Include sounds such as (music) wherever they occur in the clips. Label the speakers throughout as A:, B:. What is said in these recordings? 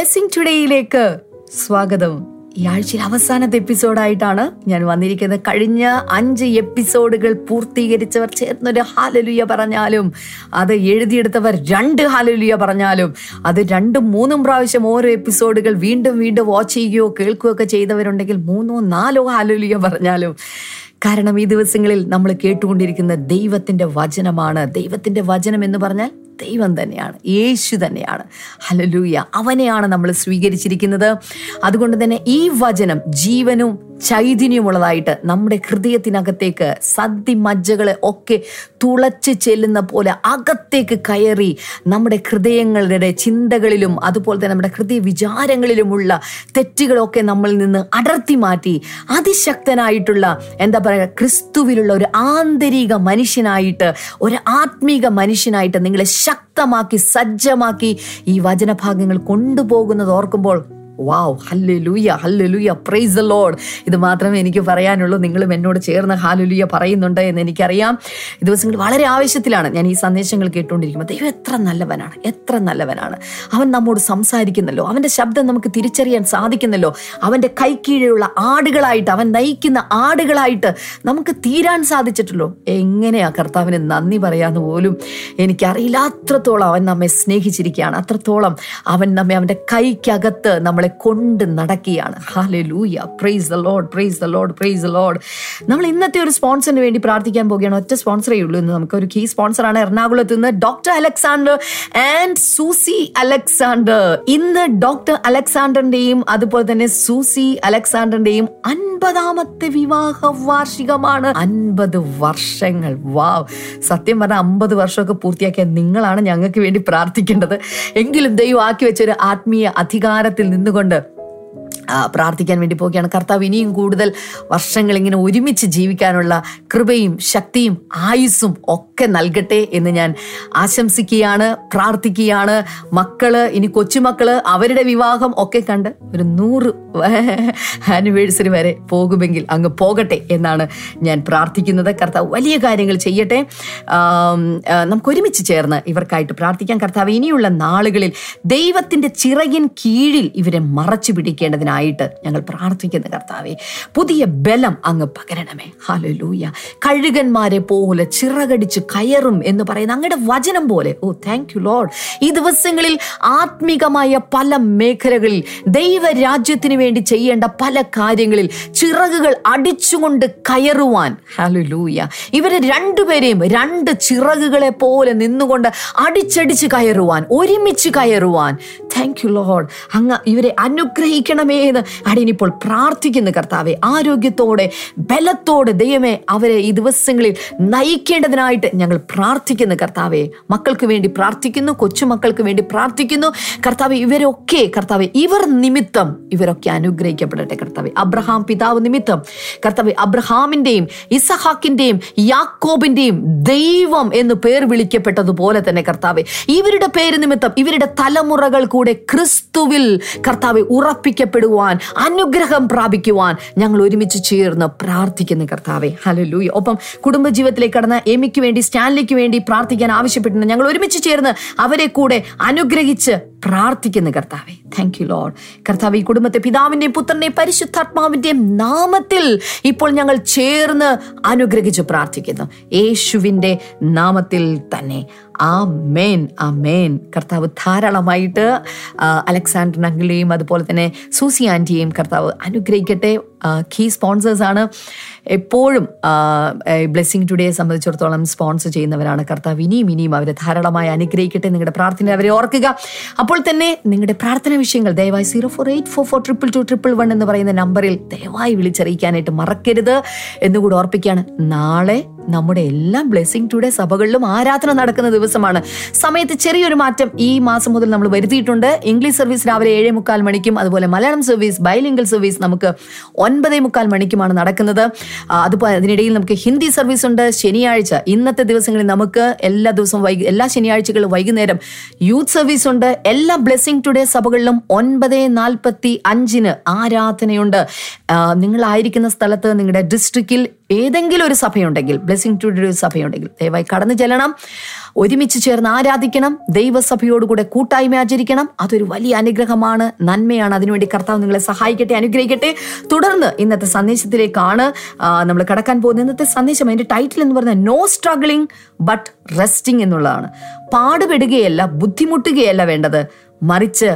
A: Blessing ടുഡേയിലേക്ക് സ്വാഗതം. ഈ ആഴ്ചയിൽ അവസാനത്തെ എപ്പിസോഡായിട്ടാണ് ഞാൻ വന്നിരിക്കുന്നത്. കഴിഞ്ഞ അഞ്ച് എപ്പിസോഡുകൾ പൂർത്തീകരിച്ചവർ ചേർന്നൊരു ഹാലലുയ പറഞ്ഞാലും അത് എഴുതിയെടുത്തവർ രണ്ട് ഹാലലുയ പറഞ്ഞാലും അത് രണ്ടും മൂന്നും പ്രാവശ്യം ഓരോ എപ്പിസോഡുകൾ വീണ്ടും വീണ്ടും വാച്ച് ചെയ്യുകയോ കേൾക്കുകയോ ഒക്കെ ചെയ്തവരുണ്ടെങ്കിൽ മൂന്നോ നാലോ ഹാലലുയ പറഞ്ഞാലും കാരണം ഈ ദിവസങ്ങളിൽ നമ്മൾ കേട്ടുകൊണ്ടിരിക്കുന്ന ദൈവത്തിന്റെ വചനമാണ്. ദൈവത്തിന്റെ വചനം എന്ന് പറഞ്ഞാൽ ദൈവം തന്നെയാണ്. യേശു തന്നെയാണ്. ഹലലൂയ അവനെയാണ് നമ്മൾ സ്വീകരിച്ചിരിക്കുന്നത്. അതുകൊണ്ട് തന്നെ ഈ വചനം ജീവനും ചൈതന്യമുള്ളതായിട്ട് നമ്മുടെ ഹൃദയത്തിനകത്തേക്ക് സദ്യ മജ്ജകളെ ഒക്കെ തുളച്ച് ചെല്ലുന്ന പോലെ അകത്തേക്ക് കയറി നമ്മുടെ ഹൃദയങ്ങളുടെ ചിന്തകളിലും അതുപോലെ തന്നെ നമ്മുടെ ഹൃദയ വിചാരങ്ങളിലുമുള്ള തെറ്റുകളൊക്കെ നമ്മളിൽ നിന്ന് അടർത്തി മാറ്റി അതിശക്തനായിട്ടുള്ള എന്താ പറയുക ക്രിസ്തുവിലുള്ള ഒരു ആന്തരിക മനുഷ്യനായിട്ട് ഒരു ആത്മീക മനുഷ്യനായിട്ട് നിങ്ങളെ ശക്തമാക്കി സജ്ജമാക്കി ഈ വചനഭാഗങ്ങൾ കൊണ്ടുപോകുന്നത് ഓർക്കുമ്പോൾ വാവ് ഹല്ലുലൂയ ഹല്ലുലൂയ പ്രൈസ് ലോഡ് ഇത് മാത്രമേ എനിക്ക് പറയാനുള്ളൂ. നിങ്ങളും എന്നോട് ചേർന്ന് ഹാലുലൂയ പറയുന്നുണ്ട് എന്ന് എനിക്കറിയാം. ഈ ദിവസങ്ങൾ വളരെ ആവശ്യത്തിലാണ് ഞാൻ ഈ സന്ദേശങ്ങൾ കേട്ടുകൊണ്ടിരിക്കുമ്പോൾ ദൈവം എത്ര നല്ലവനാണ് എത്ര നല്ലവനാണ്. അവൻ നമ്മോട് സംസാരിക്കുന്നല്ലോ. അവന്റെ ശബ്ദം നമുക്ക് തിരിച്ചറിയാൻ സാധിക്കുന്നല്ലോ. അവന്റെ കൈക്കീഴിലുള്ള ആടുകളായിട്ട് അവൻ നയിക്കുന്ന ആടുകളായിട്ട് നമുക്ക് തീരാൻ സാധിച്ചിട്ടുള്ളൂ. എങ്ങനെയാ കർത്താവിന് നന്ദി പറയാന്ന് പോലും എനിക്കറിയില്ല. അത്രത്തോളം അവൻ നമ്മെ സ്നേഹിച്ചിരിക്കുകയാണ്. അത്രത്തോളം അവൻ നമ്മെ അവന്റെ കൈക്കകത്ത് നമ്മളെ കൊണ്ട് നടക്കുകയാണ്. Hallelujah praise the Lord praise the Lord praise the Lord നമ്മൾ ഇന്നത്തെ ഒരു സ്പോൺസറിന് വേണ്ടി പ്രാർത്ഥിക്കാൻ പോവുകയാണ്. ഒറ്റ സ്പോൺസറേ ഉള്ളൂ ഇന്ന് നമുക്ക് ഒരു കീ സ്പോൺസറാണ് എറണാകുളത്ത് നിന്ന് doctor Alexander and Susie Alexander ഇന്ന് ഡോക്ടർ അലക്സാണ്ടറിന്റെയും അതുപോലെ തന്നെ സൂസി അലക്സാണ്ടറിന്റെയും അൻപതാമത്തെ വിവാഹ വാർഷികമാണ്. അൻപത് വർഷങ്ങൾ. വാവ് സത്യം പറഞ്ഞാൽ അമ്പത് വർഷമൊക്കെ പൂർത്തിയാക്കിയ നിങ്ങളാണ് ഞങ്ങൾക്ക് വേണ്ടി പ്രാർത്ഥിക്കേണ്ടത്. എങ്കിലും ദൈവം ആക്കി വെച്ച ഒരു ആത്മീയ അധികാരത്തിൽ നിന്നുകൊണ്ട് ആ, പ്രാർത്ഥിക്കാൻ വേണ്ടി പോവുകയാണ്. കർത്താവ് ഇനിയും കൂടുതൽ വർഷങ്ങൾ ഇങ്ങനെ ഒരുമിച്ച് ജീവിക്കാനുള്ള കൃപയും ശക്തിയും ആയുസ്സും ഒക്കെ നൽകട്ടെ എന്ന് ഞാൻ ആശംസിക്കുകയാണ് പ്രാർത്ഥിക്കുകയാണ്. മക്കൾ ഇനി കൊച്ചുമക്കൾ അവരുടെ വിവാഹം ഒക്കെ കണ്ട് ഒരു നൂറ് (laughs) ആനിവേഴ്സറി വരെ പോകുമെങ്കിൽ അങ്ങ് പോകട്ടെ എന്നാണ് ഞാൻ പ്രാർത്ഥിക്കുന്നത്. കർത്താവ് വലിയ കാര്യങ്ങൾ ചെയ്യട്ടെ. നമുക്ക് ഒരുമിച്ച് ചേർന്ന് ഇവർക്കായിട്ട് പ്രാർത്ഥിക്കാൻ കർത്താവ് ഇനിയുള്ള നാളുകളിൽ ദൈവത്തിന്റെ ചിറകിൻ കീഴിൽ ഇവരെ മറച്ചു പിടിക്കേണ്ടതിനായിട്ട് ഞങ്ങൾ പ്രാർത്ഥിക്കുന്ന കർത്താവെ പുതിയ ബലം അങ്ങ് പകരണമേ. ഹാലലൂയ കഴുകന്മാരെ പോലെ ചിറകടിച്ച് കയറും എന്ന് പറയുന്ന അങ്ങയുടെ വചനം പോലെ. ഓ താങ്ക് യു ലോഡ് ഈ ദിവസങ്ങളിൽ ആത്മീകമായ പല മേഖലകളിൽ ദൈവരാജ്യത്തിന് വേണ്ടി ചെയ്യേണ്ട പല കാര്യങ്ങളിൽ ചിറകുകൾ അടിച്ചുകൊണ്ട് കയറുവാൻ. ഹാലലൂയ ഇവരെ രണ്ടുപേരെയും രണ്ട് ചിറകുകളെ പോലെ നിന്നുകൊണ്ട് അടിച്ചടിച്ച് കയറുവാൻ ഒരുമിച്ച് കയറുവാൻ. താങ്ക് യു ലോഡ് അങ്ങ് ഇവരെ അനുഗ്രഹിക്കണമേ എന്ന് അടിയനിപ്പോൾ പ്രാർത്ഥിക്കുന്നു കർത്താവെ ആരോഗ്യത്തോടെ ബലത്തോടെ ദൈവമേ അവരെ ഈ ദിവസങ്ങളിൽ നയിക്കേണ്ടതിനായിട്ട് ഞങ്ങൾ പ്രാർത്ഥിക്കുന്നു കർത്താവെ. മക്കൾക്ക് വേണ്ടി പ്രാർത്ഥിക്കുന്നു കൊച്ചുമക്കൾക്ക് വേണ്ടി പ്രാർത്ഥിക്കുന്നു. കർത്താവ് ഇവരൊക്കെ കർത്താവ് ഇവർ നിമിത്തം ഇവരൊക്കെ അനുഗ്രഹിക്കപ്പെടട്ടെ കർത്താവ്. അബ്രഹാം പിതാവ് നിമിത്തം. കർത്താവ് അബ്രഹാമിന്റെയും ഇസഹാക്കിന്റെയും യാക്കോബിന്റെയും ദൈവം എന്ന് പേർ വിളിക്കപ്പെട്ടതുപോലെ തന്നെ കർത്താവ് ഇവരുടെ പേര് നിമിത്തം ഇവരുടെ തലമുറകൾ കൂടെ ക്രിസ്തുവിൽ കർത്താവ് ഉറപ്പിക്കപ്പെടുവാൻ അനുഗ്രഹം പ്രാപിക്കുവാൻ ഞങ്ങൾ ഒരുമിച്ച് ചേർന്ന് പ്രാർത്ഥിക്കുന്നു കർത്താവെ. ഹലലൂയ ഒപ്പം കുടുംബജീവിതത്തിലേക്ക് കടന്ന എമിക്ക് വേണ്ടി സ്റ്റാൻലിക്ക് വേണ്ടി പ്രാർത്ഥിക്കാൻ ആവശ്യപ്പെട്ടിട്ടുണ്ട് ഞങ്ങൾ ഒരുമിച്ച് ചേർന്ന് അവരെ കൂടെ അനുഗ്രഹിച്ച് പ്രാർത്ഥിക്കുന്നു കർത്താവെ. താങ്ക് യു ലോഡ് കർത്താവ് ഈ കുടുംബത്തെ പിതാവിന്റെയും പുത്രന്റെയും പരിശുദ്ധാത്മാവിന്റെയും നാമത്തിൽ ഇപ്പോൾ ഞങ്ങൾ ചേർന്ന് അനുഗ്രഹിച്ച് പ്രാർത്ഥിക്കുന്നു. യേശുവിന്റെ നാമത്തിൽ തന്നെ. ആ മേൻ ആ മേൻ കർത്താവ് ധാരാളമായിട്ട് അലക്സാണ്ടർ അങ്കിളെയും അതുപോലെ തന്നെ സൂസി ആന്റിയെയും കർത്താവ് അനുഗ്രഹിക്കട്ടെ. കീ സ്പോൺസേഴ്സ് ആണ്. എപ്പോഴും ബ്ലെസ്സിങ് ടുഡേയെ സംബന്ധിച്ചിടത്തോളം സ്പോൺസർ ചെയ്യുന്നവരാണ് കർത്താവ്. ഇനിയും ഇനിയും അവരെ ധാരാളമായി അനുഗ്രഹിക്കട്ടെ നിങ്ങളുടെ പ്രാർത്ഥന അവരെ ഓർക്കുക. അപ്പോൾ തന്നെ നിങ്ങളുടെ പ്രാർത്ഥന വിഷയങ്ങൾ ദയവായി zero four eight four four triple two triple one എന്ന് പറയുന്ന നമ്പറിൽ ദയവായി വിളിച്ചറിയിക്കാനായിട്ട് മറക്കരുത് എന്നുകൂടി ഓർപ്പിക്കുകയാണ്. നാളെ നമ്മുടെ എല്ലാ ബ്ലെസ്സിംഗ് ടുഡേ സഭകളിലും ആരാധന നടക്കുന്ന ദിവസമാണ്. സമയത്ത് ചെറിയൊരു മാറ്റം ഈ മാസം മുതൽ നമ്മൾ വരുത്തിയിട്ടുണ്ട്. ഇംഗ്ലീഷ് സർവീസ് രാവിലെ ഏഴേ മുക്കാൽ മണിക്കും അതുപോലെ മലയാളം സർവീസ് ബൈലിംഗൽ സർവീസ് നമുക്ക് ഒൻപതേ മുക്കാൽ മണിക്കുമാണ് നടക്കുന്നത്. അതുപോലെ അതിനിടയിൽ നമുക്ക് ഹിന്ദി സർവീസ് ഉണ്ട്. ശനിയാഴ്ച ഇന്നത്തെ ദിവസങ്ങളിൽ നമുക്ക് എല്ലാ ദിവസവും എല്ലാ ശനിയാഴ്ചകളും വൈകുന്നേരം യൂത്ത് സർവീസ് ഉണ്ട്. എല്ലാ ബ്ലെസ്സിംഗ് ടുഡേ സഭകളിലും ഒൻപത് നാൽപ്പത്തി അഞ്ചിന് ആരാധനയുണ്ട്. നിങ്ങളായിരിക്കുന്ന സ്ഥലത്ത് നിങ്ങളുടെ ഡിസ്ട്രിക്റ്റിൽ ഏതെങ്കിലും ഒരു സഭയുണ്ടെങ്കിൽ ബ്ലെസ്സിംഗ് ടു ഡു സഭയുണ്ടെങ്കിൽ. ദയവായി കടന്നു ചെല്ലണം. ഒരുമിച്ച് ചേർന്ന് ആരാധിക്കണം. ദൈവസഭയോടുകൂടെ കൂട്ടായ്മ ആചരിക്കണം. അതൊരു വലിയ അനുഗ്രഹമാണ്. നന്മയാണ്. അതിനുവേണ്ടി കർത്താവ് നിങ്ങളെ സഹായിക്കട്ടെ അനുഗ്രഹിക്കട്ടെ. തുടർന്ന് ഇന്നത്തെ സന്ദേശത്തിലേക്കാണ് നമ്മൾ കടക്കാൻ പോകുന്നത്. ഇന്നത്തെ സന്ദേശം അതിന്റെ ടൈറ്റിൽ എന്ന് പറഞ്ഞാൽ നോ സ്ട്രഗ്ലിംഗ് ബട്ട് റെസ്റ്റിംഗ് എന്നുള്ളതാണ്. പാടുപെടുകയല്ല ബുദ്ധിമുട്ടുകയല്ല വേണ്ടത്. മറിച്ച്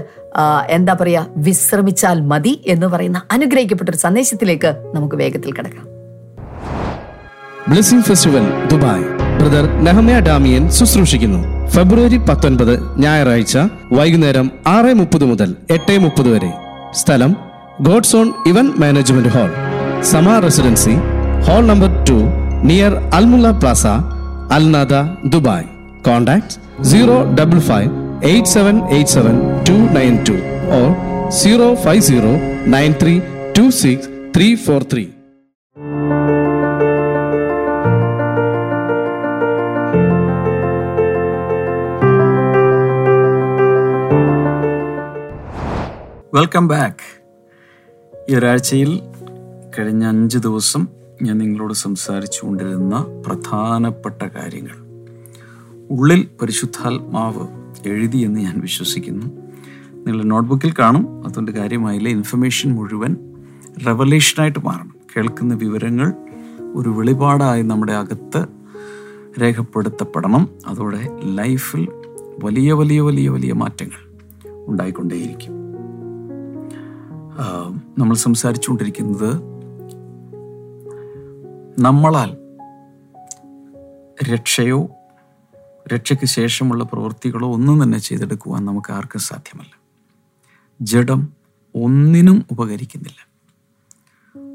A: എന്താ പറയാ വിശ്രമിച്ചാൽ മതി എന്ന് പറയുന്ന അനുഗ്രഹിക്കപ്പെട്ട ഒരു സന്ദേശത്തിലേക്ക് നമുക്ക് വേഗത്തിൽ കിടക്കാം.
B: Blessing festival Dubai brother Nehemiah Damian ശുശ്രൂഷിക്കുന്നു. ഫെബ്രുവരി പത്തൊൻപത് ഞായറാഴ്ച വൈകുന്നേരം ആറ് മുപ്പത് മുതൽ എട്ട് മുപ്പത് വരെ. സ്ഥലം God's on event management hall Sama residency hall number two near Al Mulla plaza Al Nahda Dubai contact zero double five eight seven eight seven two nine two or zero five zero nine three two six three four three
C: welcome back ഈ ഒരാഴ്ചയിൽ കഴിഞ്ഞ അഞ്ച് ദിവസം ഞാൻ നിങ്ങളോട് സംസാരിച്ചു കൊണ്ടിരുന്ന പ്രധാനപ്പെട്ട കാര്യങ്ങൾ. ഉള്ളിൽ പരിശുദ്ധാത്മാവ് എഴുതി എന്ന് ഞാൻ വിശ്വസിക്കുന്നു. നിങ്ങൾ നോട്ട്ബുക്കിൽ കാണും. അതുകൊണ്ട് കാര്യമായില്ല. ഇൻഫർമേഷൻ മുഴുവൻ റെവലേഷനായിട്ട് മാറണം. കേൾക്കുന്ന വിവരങ്ങൾ ഒരു വെളിപാടായി നമ്മുടെ അകത്ത് രേഖപ്പെടുത്തപ്പെടണം. അതോടെ ലൈഫിൽ വലിയ വലിയ വലിയ വലിയ മാറ്റങ്ങൾ ഉണ്ടായിക്കൊണ്ടേയിരിക്കും. നമ്മൾ സംസാരിച്ചുകൊണ്ടിരിക്കുന്നത് നമ്മളാൽ രക്ഷയോ രക്ഷയ്ക്ക് ശേഷമുള്ള പ്രവൃത്തികളോ ഒന്നും തന്നെ ചെയ്തെടുക്കുവാൻ നമുക്ക് ആർക്കും സാധ്യമല്ല. ജഡം ഒന്നിനും ഉപകരിക്കുന്നില്ല.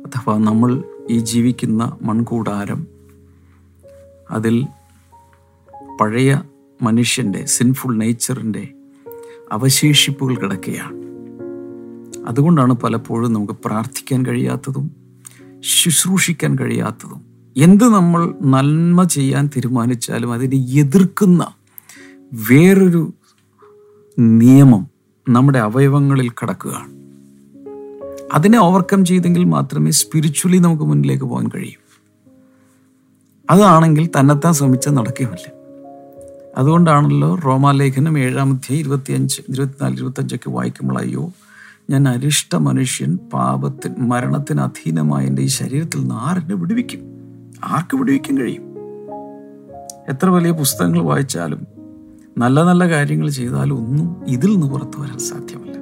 C: അഥവാ നമ്മൾ ഈ ജീവിക്കുന്ന മൺകൂടാരം അതിൽ പഴയ മനുഷ്യന്റെ സിൻഫുൾ നേച്ചറിന്റെ അവശേഷിപ്പുകൾ കിടക്കുകയാണ്. അതുകൊണ്ടാണ് പലപ്പോഴും നമുക്ക് പ്രാർത്ഥിക്കാൻ കഴിയാത്തതും ശുശ്രൂഷിക്കാൻ കഴിയാത്തതും. എന്ത് നമ്മൾ നന്മ ചെയ്യാൻ തീരുമാനിച്ചാലും അതിനെ എതിർക്കുന്ന വേറൊരു നിയമം നമ്മുടെ അവയവങ്ങളിൽ കടക്കുകയാണ്. അതിനെ ഓവർകം ചെയ്തെങ്കിൽ മാത്രമേ സ്പിരിച്വലി നമുക്ക് മുന്നിലേക്ക് പോകാൻ കഴിയൂ. അതാണെങ്കിൽ തന്നെത്താൻ ശ്രമിച്ചാൽ നടക്കുകയുമില്ല. അതുകൊണ്ടാണല്ലോ റോമാലേഖനം ഏഴാമത്തെ ഇരുപത്തിയഞ്ച് ഇരുപത്തിനാല് ഇരുപത്തഞ്ചൊക്കെ വായിക്കുമ്പോൾ അയ്യോ ഞാൻ അരിഷ്ട മനുഷ്യൻ പാപത്തിന് മരണത്തിന് അധീനമായ എന്റെ ഈ ശരീരത്തിൽ നിന്ന് ആരെന്നെ വിടുവിക്കും? ആർക്ക് വിടുവിക്കാൻ കഴിയും? എത്ര വലിയ പുസ്തകങ്ങൾ വായിച്ചാലും നല്ല നല്ല കാര്യങ്ങൾ ചെയ്താലും ഒന്നും ഇതിൽ നിന്ന് പുറത്തു വരാൻ സാധ്യമല്ല.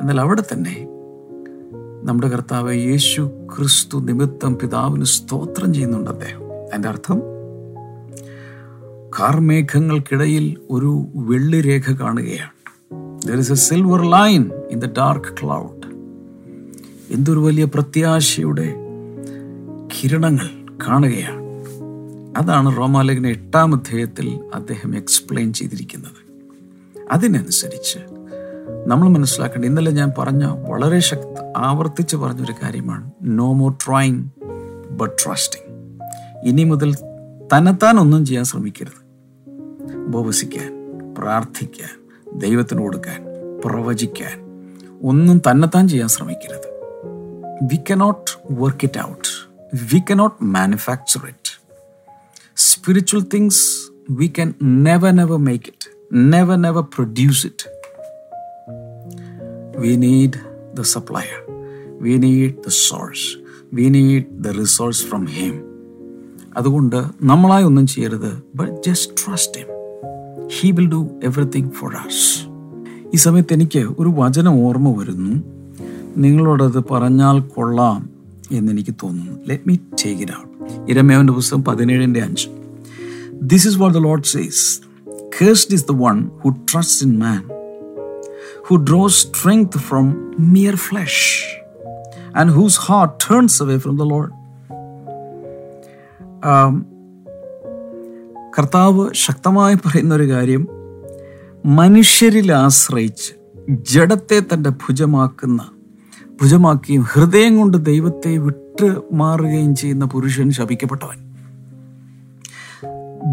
C: എന്നാൽ അവിടെ തന്നെ നമ്മുടെ കർത്താവ് യേശു ക്രിസ്തു നിമിത്തം പിതാവിന് സ്തോത്രം ചെയ്യുന്നുണ്ട് അദ്ദേഹം. അതിന്റെ അർത്ഥം കാർമേഘങ്ങൾക്കിടയിൽ ഒരു വെള്ളിരേഖ കാണുകയാണ്. Is a silver line in the dark cloud എന്തൊരു വലിയ പ്രത്യാശയുടെ കിരണങ്ങൾ കാണുകയാണ്. അതാണ് റോമാലേഖന എട്ടാം അധ്യായത്തിൽ അദ്ദേഹം എക്സ്പ്ലെയിൻ ചെയ്തിരിക്കുന്നത്. അതിനനുസരിച്ച് നമ്മൾ മനസ്സിലാക്കേണ്ട ഇന്നലെ ഞാൻ പറഞ്ഞ വളരെ ശക്ത ആവർത്തിച്ച് പറഞ്ഞൊരു കാര്യമാണ്. No more trying but trusting ഇനി മുതൽ തന്നെത്താൻ ഒന്നും ചെയ്യാൻ ശ്രമിക്കരുത്. ഉപവസിക്കാൻ പ്രാർത്ഥിക്കാൻ ദൈവത്തിന് കൊടുക്കാൻ പ്രവചിക്കാൻ ഒന്നും തന്നെത്താൻ ചെയ്യാൻ ശ്രമിക്കരുത്. We cannot work it out we cannot manufacture it spiritual things we can never never make it never never produce it we need the supplier we need the source we need the resource from him അതുകൊണ്ട് നമ്മളായി ഒന്നും ചെയ്യരുത് but just trust him he will do everything for us ഈ സമയത്ത് എനിക്ക് ഒരു വചനം ഓർമ്മ വരുന്നു. നിങ്ങളോടത് പറഞ്ഞാൽ കൊള്ളാം എന്നെനിക്ക് തോന്നുന്നു. Let me take it out ഇരമേവന്റെ പുസ്തകം പതിനേഴിന്റെ അഞ്ച്. This is what the Lord says cursed is the one who trust in man who draws strength from mere flesh and whose heart turns away from the Lord. Um, കർത്താവ് ശക്തമായി പറയുന്ന ഒരു കാര്യം മനുഷ്യരിൽ ആശ്രയിച്ച് ജഡത്തെ തന്റെ ഭുജമാക്കുന്ന ഭുജമാക്കുകയും ഹൃദയം കൊണ്ട് ദൈവത്തെ വിട്ട് മാറുകയും ചെയ്യുന്ന പുരുഷൻ ശപിക്കപ്പെട്ടവൻ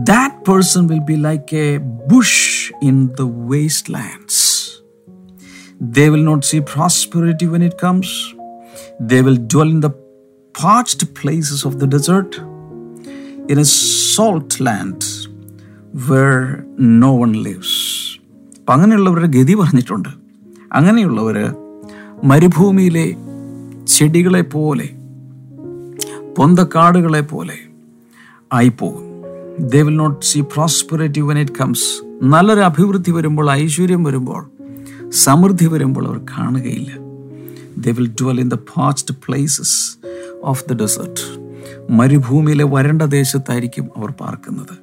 C: that person will be like a bush in the wastelands. They will not see prosperity when it comes. They will dwell in the parched places of the desert. In a salt land where no one lives അപ്പം അങ്ങനെയുള്ളവരുടെ ഗതി പറഞ്ഞിട്ടുണ്ട്. അങ്ങനെയുള്ളവർ മരുഭൂമിയിലെ ചെടികളെ പോലെ പൊന്തക്കാടുകളെ പോലെ ആയിപ്പോകും. They will not see prosperity when it comes നല്ലൊരു അഭിവൃദ്ധി വരുമ്പോൾ ഐശ്വര്യം വരുമ്പോൾ സമൃദ്ധി വരുമ്പോൾ അവർ കാണുകയില്ല. They will dwell in the parched places of the desert മരുഭൂമിയിലെ വരണ്ട ദേശത്തായിരിക്കും അവർ പാർക്കുന്നത്.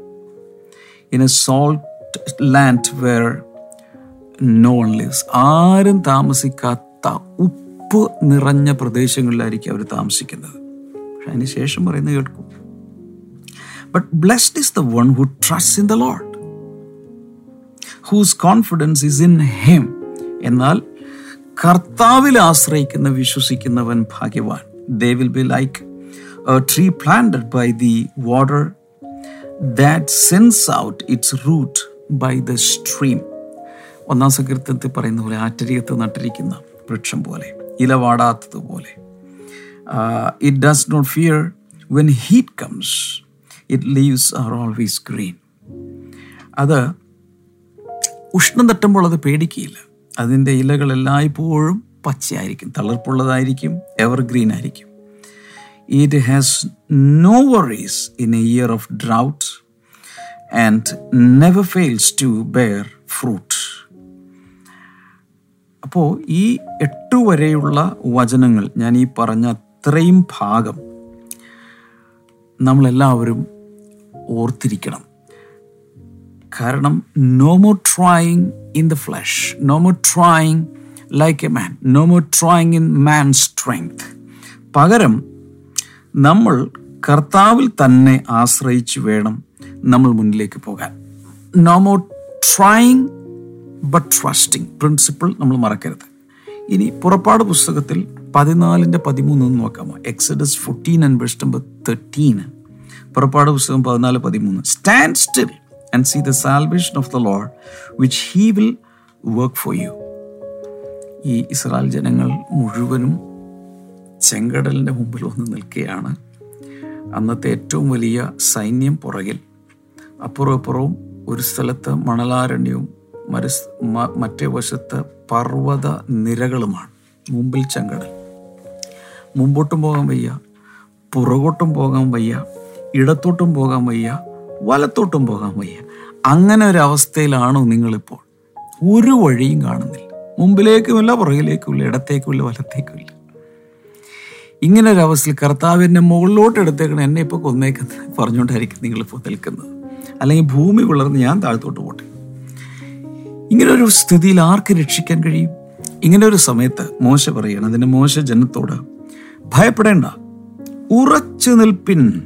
C: In a salt land where none lives ആരും താമസിക്കാത്ത ഉപ്പ് നിറഞ്ഞ പ്രദേശങ്ങളിലായിരിക്കും അവർ താമസിക്കുന്നത്. പക്ഷെ അതിന് ശേഷം പറയുന്നത് കേൾക്കും. But blessed is the one who trust in the Lord whose confidence is in him എന്നാൽ കർത്താവിൽ ആശ്രയിക്കുന്ന വിശ്വസിക്കുന്നവൻ ഭാഗ്യവാൻ. They will be like tree planted by the water that sends out its root by the stream. ഒന്നാം സങ്കീർത്തനത്തിൽ പറയുന്ന പോലെ ആറ്റരികത്ത് നട്ടിരിക്കുന്ന വൃക്ഷം പോലെ ഇല വാടാത്തതുപോലെ it does not fear when heat comes it leaves are always green അത് ഉഷ്ണം തട്ടുമ്പോൾ അത് പേടിക്കുകയില്ല. അതിന്റെ ഇലകൾ എല്ലായ്പ്പോഴും പച്ചയായിരിക്കും തളർപ്പുള്ളതായിരിക്കും എവർഗ്രീൻ ആയിരിക്കും. It has no worries in a year of drought and never fails to bear fruit അപ്പോൾ ഈ എട്ടു വരെയുള്ള വചനങ്ങൾ ഞാൻ ഈ പറഞ്ഞ അത്രയും ഭാഗം നമ്മളെല്ലാവരും ഓർത്തിരിക്കണം. കാരണം no more trying in the flesh no more trying like a man no more trying in man strength പകരം നമ്മൾ കർത്താവിൽ തന്നെ ആശ്രയിച്ച് വേണം നമ്മൾ മുന്നിലേക്ക് പോകാൻ. No more trying but trusting principle നമ്മൾ മറക്കരുത്. ഇനി പുറപ്പാട് പുസ്തകത്തിൽ പതിനാലിന്റെ പതിമൂന്ന് നോക്കാമോ? Exodus fourteen and verse number thirteen പുറപ്പാട് പുസ്തകം പതിനാല് പതിമൂന്ന്. Stand still and see the salvation of the Lord which he will work for you ഈ ഇസ്രായേൽ ജനങ്ങൾ മുഴുവനും ചെങ്കടലിന്റെ മുമ്പിൽ വന്ന് നിൽക്കുകയാണ്. അന്നത്തെ ഏറ്റവും വലിയ സൈന്യം പുറകിൽ. അപ്പുറം അപ്പുറവും ഒരു സ്ഥലത്ത് മണലാരണ്യവും മരു മറ്റേ വശത്ത് പർവത നിരകളുമാണ്. മുമ്പിൽ ചെങ്കടൽ. മുമ്പോട്ടും പോകാൻ വയ്യ പുറകോട്ടും പോകാൻ വയ്യ ഇടത്തോട്ടും പോകാൻ വയ്യ വലത്തോട്ടും പോകാൻ വയ്യ. അങ്ങനെ ഒരു അവസ്ഥയിലാണോ നിങ്ങളിപ്പോൾ? ഒരു വഴിയും കാണുന്നില്ല. മുമ്പിലേക്കുമില്ല പുറകിലേക്കുമില്ല ഇടത്തേക്കുമില്ല വലത്തേക്കുമില്ല. ഇങ്ങനെ ഒരു അവസ്ഥയിൽ കർത്താവ് എന്നെ മുകളിലോട്ട് എടുത്തേക്കണം എന്നെ ഇപ്പോൾ കൊന്നേക്കുന്നത് പറഞ്ഞുകൊണ്ടായിരിക്കും നിങ്ങളിപ്പോൾ നിൽക്കുന്നത്. അല്ലെങ്കിൽ ഭൂമി പിളർന്ന് ഞാൻ താഴ്ത്തോട്ട് പോട്ടെ. ഇങ്ങനെ ഒരു സ്ഥിതിയിൽ ആർക്ക് രക്ഷിക്കാൻ കഴിയും? ഇങ്ങനെ ഒരു സമയത്ത് മോശ പറയണം അതിന്റെ മോശ ജനത്തോട് ഭയപ്പെടേണ്ട. ഉറച്ചു നിൽപ്പിൻ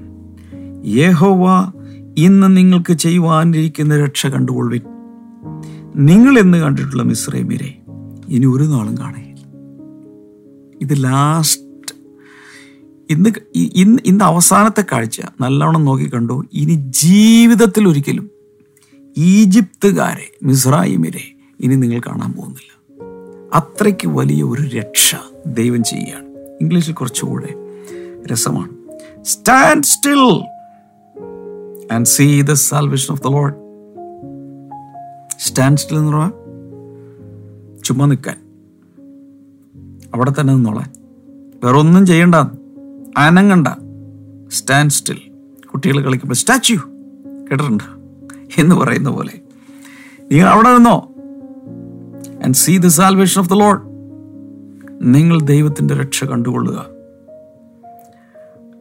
C: യേഹോവ ഇന്ന് നിങ്ങൾക്ക് ചെയ്യുവാനിരിക്കുന്ന രക്ഷ കണ്ടുകൊള്ളുവിൻ. നിങ്ങൾ എന്ന് കണ്ടിട്ടുള്ള മിശ്രൈമിരെ ഇനി ഒരു നാളും കാണുകയില്ല. ഇത് ലാസ്റ്റ് ഇന്ന് ഇന്ന് ഇന്ന് അവസാനത്തെ കാഴ്ച നല്ലവണ്ണം നോക്കി കണ്ടു. ഇനി ജീവിതത്തിൽ ഒരിക്കലും ഈജിപ്തുകാരെ മിസ്രൈമിരെ ഇനി നിങ്ങൾ കാണാൻ പോകുന്നില്ല. അത്രയ്ക്ക് വലിയ ഒരു രക്ഷ ദൈവം ചെയ്യുകയാണ്. ഇംഗ്ലീഷിൽ കുറച്ചുകൂടെ രസമാണ്. Stand still and see the salvation of the Lord stand still എന്ന് പറഞ്ഞാൽ ചുമ്മാ നിൽക്കാൻ. അവിടെ തന്നെ നിന്നോളാൻ. വേറെ ഒന്നും ചെയ്യണ്ട. അനങ്ങണ്ട. സ്റ്റാൻഡ് സ്റ്റിൽ കുട്ടികൾ കളിക്കുമ്പോൾ സ്റ്റാച്യു കേട്ടിട്ടുണ്ട് എന്ന് പറയുന്ന പോലെ. നിങ്ങൾ അവിടെ നിന്നോ? And see the salvation of the Lord നിങ്ങൾ ദൈവത്തിന്റെ രക്ഷ കണ്ടുകൊള്ളുക.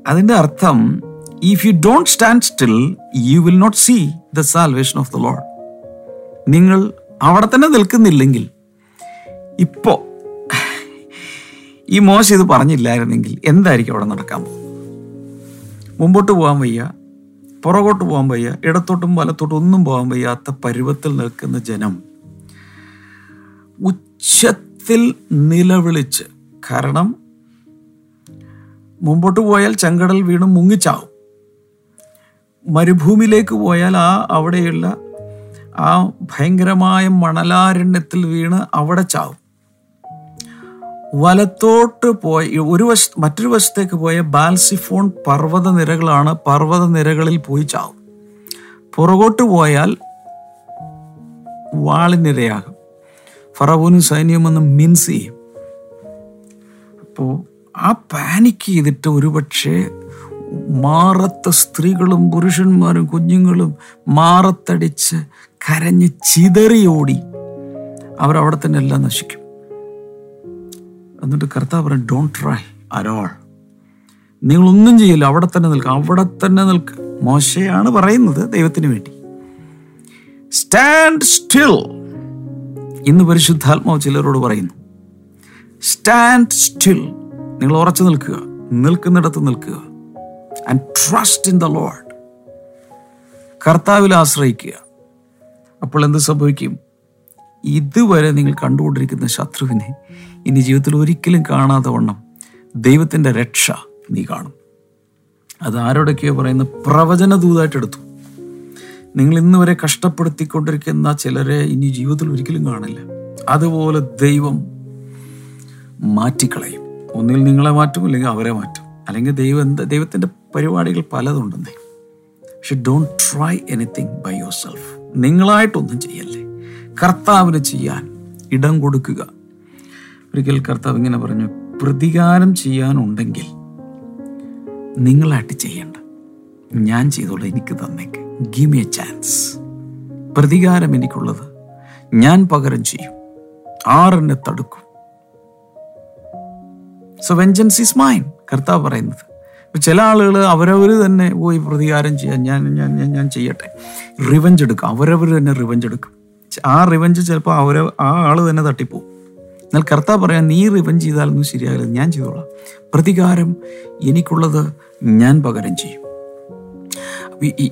C: അതിന്റെ അർത്ഥം if you don't stand still you will not see the salvation of the Lord നിങ്ങൾ അവിടെ തന്നെ നിൽക്കുന്നില്ലെങ്കിൽ ഇപ്പോ ഈ മോശം ഇത് പറഞ്ഞില്ലായിരുന്നെങ്കിൽ എന്തായിരിക്കും അവിടെ നടക്കാൻ പോകുന്നത്? മുമ്പോട്ട് പോകാൻ വയ്യ പുറകോട്ട് പോകാൻ വയ്യ ഇടത്തോട്ടും വലത്തോട്ടും ഒന്നും പോകാൻ വയ്യാത്ത പരുവത്തിൽ നിൽക്കുന്ന ജനം ഉച്ചത്തിൽ നിലവിളിച്ച് കാരണം മുമ്പോട്ട് പോയാൽ ചെങ്കടൽ വീണ് മുങ്ങിച്ചാവും. മരുഭൂമിയിലേക്ക് പോയാൽ ആ അവിടെയുള്ള ആ ഭയങ്കരമായ മണലാരണ്യത്തിൽ വീണ് അവിടെ ചാവും. വലത്തോട്ട് പോയ ഒരു വശ മറ്റൊരു വശത്തേക്ക് പോയ ബാൽസിഫോൺ പർവത നിരകളാണ് പർവത നിരകളിൽ പോയി ചാവും. പുറകോട്ട് പോയാൽ വാളിനിരയാകും. ഫറവോനും സൈന്യമെന്ന് മിൻസ് ചെയ്യും. അപ്പോൾ ആ പാനിക്ക് ചെയ്തിട്ട് ഒരുപക്ഷെ മാറത്ത സ്ത്രീകളും പുരുഷന്മാരും കുഞ്ഞുങ്ങളും മാറത്തടിച്ച് കരഞ്ഞ് ചിതറിയോടി. അവരവിടെ തന്നെ എല്ലാം നശിക്കും. എന്നിട്ട് കർത്താവ് പറയും ഡോണ്ട് ട്രൈ അരോൾ നിങ്ങളൊന്നും ചെയ്യില്ല അവിടെ തന്നെ നിൽക്കുക അവിടെ തന്നെ നിൽക്കുക മോശയാണ് പറയുന്നത് ദൈവത്തിന് വേണ്ടി. സ്റ്റാൻഡ് സ്റ്റിൽ ഇന്ന് പരിശുദ്ധാത്മാവ് ചിലരോട് പറയുന്നു സ്റ്റാൻഡ് സ്റ്റിൽ നിങ്ങൾ ഉറച്ചു നിൽക്കുക നിൽക്കുന്നിടത്ത് നിൽക്കുക and trust in the Lord കർത്താവിൽ ആശ്രയിക്കുക. അപ്പോൾ എന്ത് സംഭവിക്കും? ഇതുവരെ നിങ്ങൾ കണ്ടുകൊണ്ടിരിക്കുന്ന ശത്രുവിനെ ഇനി ജീവിതത്തിൽ ഒരിക്കലും കാണാതെ വണ്ണം ദൈവത്തിന്റെ രക്ഷ നീ കാണും. അത് ആരോടൊക്കെയോ പറയുന്ന പ്രവചന ദൂതായിട്ട് എടുത്തു. നിങ്ങൾ ഇന്ന് വരെ കഷ്ടപ്പെടുത്തിക്കൊണ്ടിരിക്കുന്ന ചിലരെ ഇനി ജീവിതത്തിൽ ഒരിക്കലും കാണില്ല. അതുപോലെ ദൈവം മാറ്റിക്കളയും. ഒന്നിൽ നിങ്ങളെ മാറ്റും അല്ലെങ്കിൽ അവരെ മാറ്റും. അല്ലെങ്കിൽ ദൈവം എന്താ ദൈവത്തിന്റെ പരിപാടികൾ പലതുണ്ടെന്നേ. പക്ഷെ don't try anything by yourself നിങ്ങളായിട്ടൊന്നും ചെയ്യല്ലേ. കർത്താവിന് ചെയ്യാൻ ഇടം കൊടുക്കുക. ഒരിക്കൽ കർത്താവ് ഇങ്ങനെ പറഞ്ഞു പ്രതികാരം ചെയ്യാനുണ്ടെങ്കിൽ നിങ്ങളായിട്ട് ചെയ്യണ്ട. ഞാൻ ചെയ്തോളൂ എനിക്ക് തന്നേക്ക്. ഗിവ് എ ചാൻസ് പ്രതികാരം എനിക്കുള്ളത്. ഞാൻ പകരം ചെയ്യും. ആറെന്നെ തടുക്കും. സോ വെഞ്ചൻസ് ഈസ് മൈൻ കർത്താവ് പറയുന്നത്. ചില ആളുകൾ അവരവർ തന്നെ പോയി പ്രതികാരം ചെയ്യാൻ ഞാൻ ഞാൻ ഞാൻ ചെയ്യട്ടെ. റിവഞ്ച് എടുക്കും. അവരവർ തന്നെ റിവഞ്ച് എടുക്കും. ആ റിവഞ്ച് ചിലപ്പോൾ അവരെ ആ ആൾ തന്നെ തട്ടിപ്പോവും. എന്നാൽ കർത്താവ് പറയാൻ നീ റിവഞ്ച് ചെയ്താലൊന്നും ശരിയാകില്ല ഞാൻ ചെയ്തോളാം. പ്രതികാരം എനിക്കുള്ളത് ഞാൻ പകരം ചെയ്യും.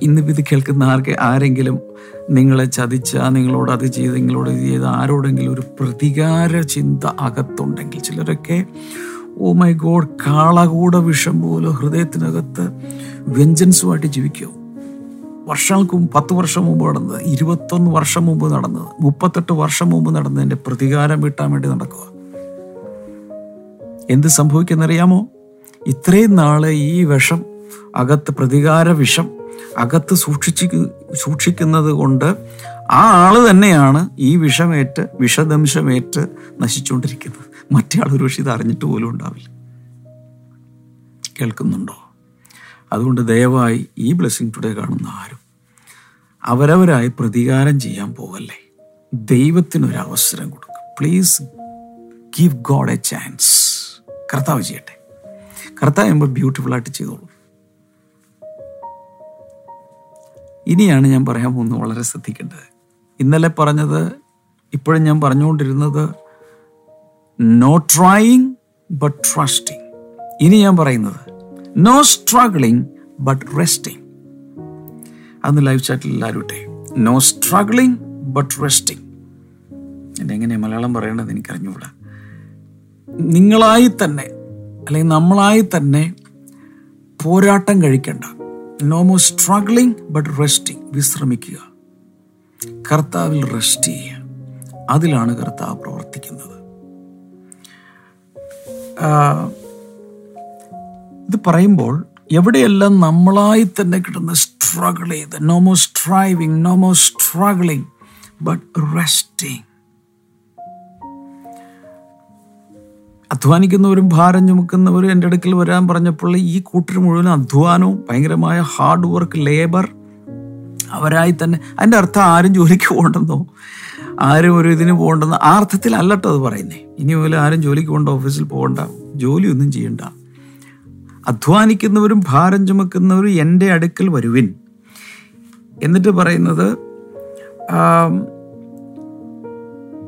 C: ഇന്നിപ്പോൾ ഇത് കേൾക്കുന്ന ആർക്ക് ആരെങ്കിലും നിങ്ങളെ ചതിച്ച നിങ്ങളോട് അത് ചെയ്ത് നിങ്ങളോട് ഇത് ചെയ്ത് ആരോടെങ്കിലും ഒരു പ്രതികാര ചിന്ത അകത്തുണ്ടെങ്കിൽ ചിലരൊക്കെ ഓ മൈ ഗോഡ് കാളകൂട വിഷം പോലെ ഹൃദയത്തിനകത്ത് വ്യഞ്ജൻസുമായിട്ട് ജീവിക്കുമോ വർഷങ്ങൾക്ക് മുമ്പ് പത്ത് വർഷം മുമ്പ് നടന്നത് ഇരുപത്തൊന്ന് വർഷം മുമ്പ് നടന്നത് മുപ്പത്തെട്ട് വർഷം മുമ്പ് നടന്നതിന്റെ പ്രതികാരം വീട്ടാൻ വേണ്ടി നടക്കുക. എന്ത് സംഭവിക്കുന്നറിയാമോ ഇത്രയും നാൾ ഈ വിഷം അകത്ത് പ്രതികാര വിഷം അകത്ത് സൂക്ഷിച്ച് സൂക്ഷിക്കുന്നത് കൊണ്ട് ആ ആൾ തന്നെയാണ് ഈ വിഷമേറ്റ് വിഷദംശമേറ്റ് നശിച്ചുകൊണ്ടിരിക്കുന്നത്. മറ്റേ ആൾ ഒരു പക്ഷേ ഇത് അറിഞ്ഞിട്ട് പോലും ഉണ്ടാവില്ല. കേൾക്കുന്നുണ്ടോ? അതുകൊണ്ട് ദയവായി ഈ ബ്ലെസ്സിങ് ടുഡേ കാണുന്ന ആരും അവരവരായി പ്രതികാരം ചെയ്യാൻ പോകല്ലേ ദൈവത്തിനൊരു അവസരം കൊടുക്കും. Please give God a chance കർത്താവ് ചെയ്യട്ടെ. കർത്താവ് ചെയ്യുമ്പോൾ ബ്യൂട്ടിഫുൾ ആയിട്ട് ചെയ്തോളൂ. ഇനിയാണ് ഞാൻ പറയാൻ പോകുന്നത് വളരെ ശ്രദ്ധിക്കേണ്ടത്. ഇന്നലെ പറഞ്ഞത് ഇപ്പോഴും ഞാൻ പറഞ്ഞുകൊണ്ടിരുന്നത് നോ ട്രൈയിങ് ബട്ട് ട്രസ്റ്റിങ് ഇനി ഞാൻ പറയുന്നത് നോ സ്ട്രഗ്ലിംഗ് ബട്ട് റെസ്റ്റിംഗ് അന്ന് ലൈവ് ചാറ്റിൽ എല്ലാവരും ഇട്ടേ നോ സ്ട്രഗ്ലിംഗ് ബട്ട് റെസ്റ്റിംഗ് എന്നെങ്ങനെയാണ് മലയാളം പറയേണ്ടത് എനിക്കറിഞ്ഞുകൂടാ നിങ്ങളായി തന്നെ അല്ലെങ്കിൽ നമ്മളായി തന്നെ പോരാട്ടം കഴിക്കേണ്ട. നോ മോ സ്ട്രഗ്ലിംഗ് ബട്ട് റെസ്റ്റിംഗ് വിശ്രമിക്കുക. കർത്താവിൽ റെസ്റ്റ് ചെയ്യുക. അതിലാണ് കർത്താവ് പ്രവർത്തിക്കുന്നത്. ഇത് പറയുമ്പോൾ എവിടെയെല്ലാം നമ്മളായി തന്നെ കിട്ടുന്ന സ്ട്രഗിൾ ചെയ്ത് no more striving no more struggling but resting അധ്വാനിക്കുന്നവരും ഭാരം ചുമക്കുന്നവരും എന്റെ അടുക്കൽ വരാൻ പറഞ്ഞപ്പോൾ ഈ കൂട്ടർ മുഴുവൻ അധ്വാനവും ഭയങ്കരമായ ഹാർഡ് വർക്ക് ലേബർ അവരായി തന്നെ. അതിന്റെ അർത്ഥം ആരും ജോലിക്ക് പോകണ്ടെന്നോ? ആരും ഒരു ഇതിന് പോകണ്ടെന്നോ? ആ അർത്ഥത്തിലല്ലട്ടോ അത് പറയുന്നേ. ഇനി മുതൽ ആരും ജോലിക്ക് പോകണ്ട ഓഫീസിൽ പോകണ്ട ജോലിയൊന്നും ചെയ്യണ്ട. അധ്വാനിക്കുന്നവരും ഭാരം ചുമക്കുന്നവരും എന്റെ അടുക്കൽ വരുവിൻ. എന്നിട്ട് പറയുന്നത്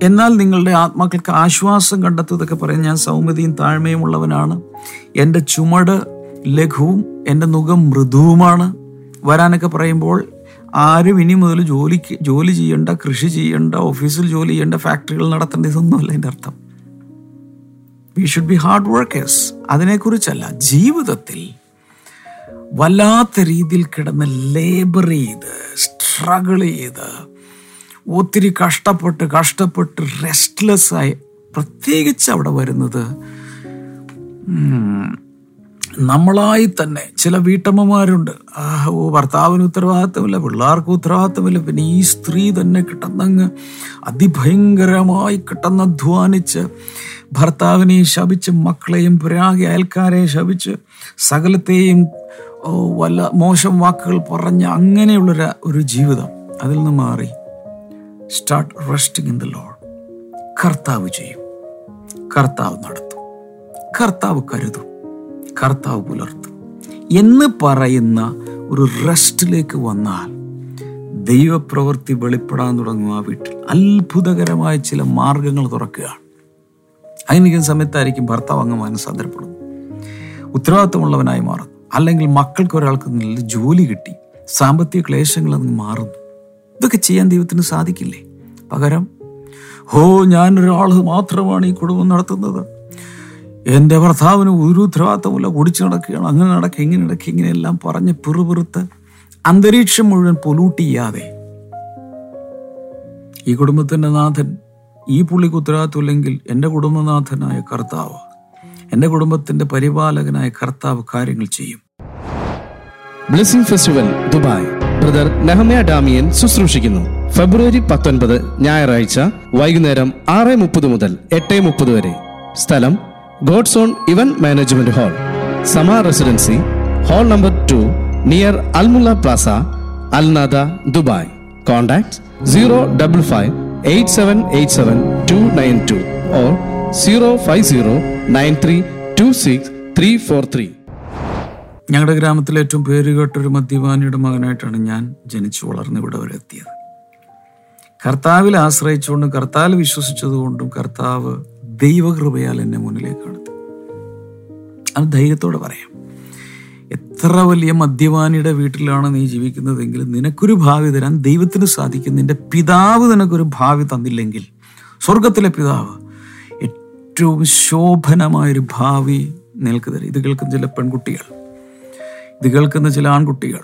C: എന്നാൽ നിങ്ങളുടെ ആത്മാക്കൾക്ക് ആശ്വാസം കണ്ടെത്തതൊക്കെ പറയും. ഞാൻ സൗമ്യതയും താഴ്മയും ഉള്ളവനാണ്. എന്റെ ചുമട് ലഘുവും എന്റെ മുഖം മൃദുവുമാണ്. വരാനൊക്കെ പറയുമ്പോൾ ആരും ഇനി മുതൽ ജോലിക്ക് ജോലി ചെയ്യേണ്ട കൃഷി ചെയ്യേണ്ട ഓഫീസിൽ ജോലി ചെയ്യേണ്ട ഫാക്ടറികൾ നടത്തേണ്ട ഇതൊന്നുമല്ല എന്റെ അർത്ഥം. We should be hard workers അതിനെക്കുറിച്ചല്ല ജീവിതത്തിൽ വല്ലാത്ത രീതിയിൽ കിടന്ന് ലേബർ ചെയ്ത് സ്ട്രഗിൾ ചെയ്ത് ഒത്തിരി കഷ്ടപ്പെട്ട് കഷ്ടപ്പെട്ട് റെസ്റ്റ്ലെസ് ആയി പ്രത്യേകിച്ച് അവിടെ വരുന്നത് നമ്മളായി തന്നെ ചില വീട്ടമ്മമാരുണ്ട്. ആ ഓ ഭർത്താവിന് ഉത്തരവാദിത്തമില്ല പിള്ളേർക്ക് ഉത്തരവാദിത്തമില്ല പിന്നെ ഈ സ്ത്രീ തന്നെ കിട്ടുന്നങ്ങ് അതിഭയങ്കരമായി കിട്ടുന്ന അധ്വാനിച്ച് ഭർത്താവിനെ ശപിച്ച് മക്കളെയും പുരാഗി അയൽക്കാരെ ശപിച്ച് സകലത്തെയും വല്ല മോശം വാക്കുകൾ പറഞ്ഞ് അങ്ങനെയുള്ളൊരു ഒരു ജീവിതം അതിൽ നിന്ന് മാറി. Start resting in the Lord കർത്താവ് ചെയ്യും. കർത്താവ് നടത്തും. കർത്താവ് കരുതും. കർത്താവ് പുലർത്തും. എന്ന് പറയുന്ന ഒരു റെസ്റ്റിലേക്ക് വന്നാൽ ദൈവപ്രവൃത്തി വെളിപ്പെടാൻ തുടങ്ങും ആ വീട്ടിൽ. അത്ഭുതകരമായ ചില മാർഗങ്ങൾ തുറക്കുകയാണ്. അങ്ങനെ സമയത്തായിരിക്കും ഭർത്താവ് അങ്ങ് മനസ്സാന്തരപ്പെടുന്നു ഉത്തരവാദിത്തമുള്ളവനായി മാറുന്നു. അല്ലെങ്കിൽ മക്കൾക്ക് ഒരാൾക്ക് നല്ല ജോലി കിട്ടി. സാമ്പത്തിക ക്ലേശങ്ങൾ അങ്ങ് മാറുന്നു. ഇതൊക്കെ ചെയ്യാൻ ദൈവത്തിന് സാധിക്കില്ലേ? പകരം ഹോ ഞാനൊരാൾ മാത്രമാണ് ഈ കുടുംബം നടത്തുന്നത്. എന്റെ ഭർത്താവിന് ഒരു ഉത്തരവാദിത്തമില്ല കുടിച്ചു നടക്കുകയാണ്. അങ്ങനെ നടക്കുക ഇങ്ങനെ നടക്കുക ഇങ്ങനെയെല്ലാം പറഞ്ഞ് പിറുപിറുത്ത് അന്തരീക്ഷം മുഴുവൻ പൊലൂട്ട് ചെയ്യാതെ ഈ കുടുംബത്തിന്റെ നാഥൻ ഈ പുള്ളിക്ക് ഉത്തരവാദിത്വമില്ലെങ്കിൽ എന്റെ കുടുംബനാഥനായ കർത്താവ് എന്റെ കുടുംബത്തിന്റെ പരിപാലകനായ കർത്താവ് കാര്യങ്ങൾ ചെയ്യും.
B: Blessing festival Dubai. Brother Nehemiah Damian ശുശ്രൂഷിക്കുന്നു. ഫെബ്രുവരി പത്തൊൻപത് ഞായറാഴ്ച വൈകുന്നേരം ആറ് മുപ്പത് മുതൽ എട്ട് മുപ്പത് വരെ. സ്ഥലം God's on event management hall Sama residency hall number two near Al Mulla plaza Al Nahda Dubai contact zero double five eight seven eight seven two nine two or zero five zero nine three two six three four three
C: ഞങ്ങളുടെ ഗ്രാമത്തിലെ ഏറ്റവും പേരുകേട്ട ഒരു മദ്യപാനിയുടെ മകനായിട്ടാണ് ഞാൻ ജനിച്ചു വളർന്ന് ഇവിടെ വരെ എത്തിയത്. കർത്താവിൽ ആശ്രയിച്ചുകൊണ്ടും കർത്താവിൽ വിശ്വസിച്ചതുകൊണ്ടും കർത്താവ് ദൈവകൃപയാൽ എന്നെ മുന്നിലേക്ക് കടത്തി. അത് ധൈര്യത്തോടെ പറയാം. എത്ര വലിയ മദ്യപാനിയുടെ വീട്ടിലാണ് നീ ജീവിക്കുന്നതെങ്കിൽ നിനക്കൊരു ഭാവി തരാൻ ദൈവത്തിന് സാധിക്കും. നിന്റെ പിതാവ് നിനക്കൊരു ഭാവി തന്നില്ലെങ്കിൽ സ്വർഗത്തിലെ പിതാവ് ഏറ്റവും ശോഭനമായൊരു ഭാവി നിനക്ക് തരും. ഇത് കേൾക്കുന്ന ചില പെൺകുട്ടികൾ ഇത് കേൾക്കുന്ന ചില ആൺകുട്ടികൾ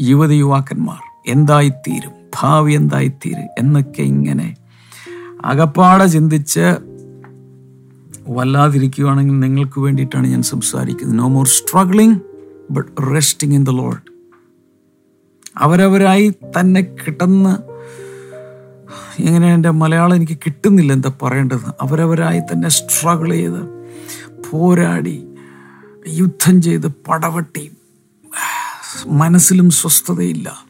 C: യുവതി യുവാക്കന്മാർ എന്തായിത്തീരും ഭാവി എന്തായിത്തീരും എന്നൊക്കെ ഇങ്ങനെ അകപ്പാടെ ചിന്തിച്ച് വല്ലാതിരിക്കുകയാണെങ്കിൽ നിങ്ങൾക്ക് വേണ്ടിയിട്ടാണ് ഞാൻ സംസാരിക്കുന്നത്. No more struggling but resting in the Lord അവരവരായി തന്നെ കിട്ടുന്ന എങ്ങനെ എന്റെ മലയാളം എനിക്ക് കിട്ടുന്നില്ല എന്താ പറയേണ്ടത്? അവരവരായി തന്നെ സ്ട്രഗിൾ ചെയ്ത് പോരാടി യുദ്ധം ചെയ്ത് പടവട്ടി മനസ്സിലും സ്വസ്ഥതയില്ല.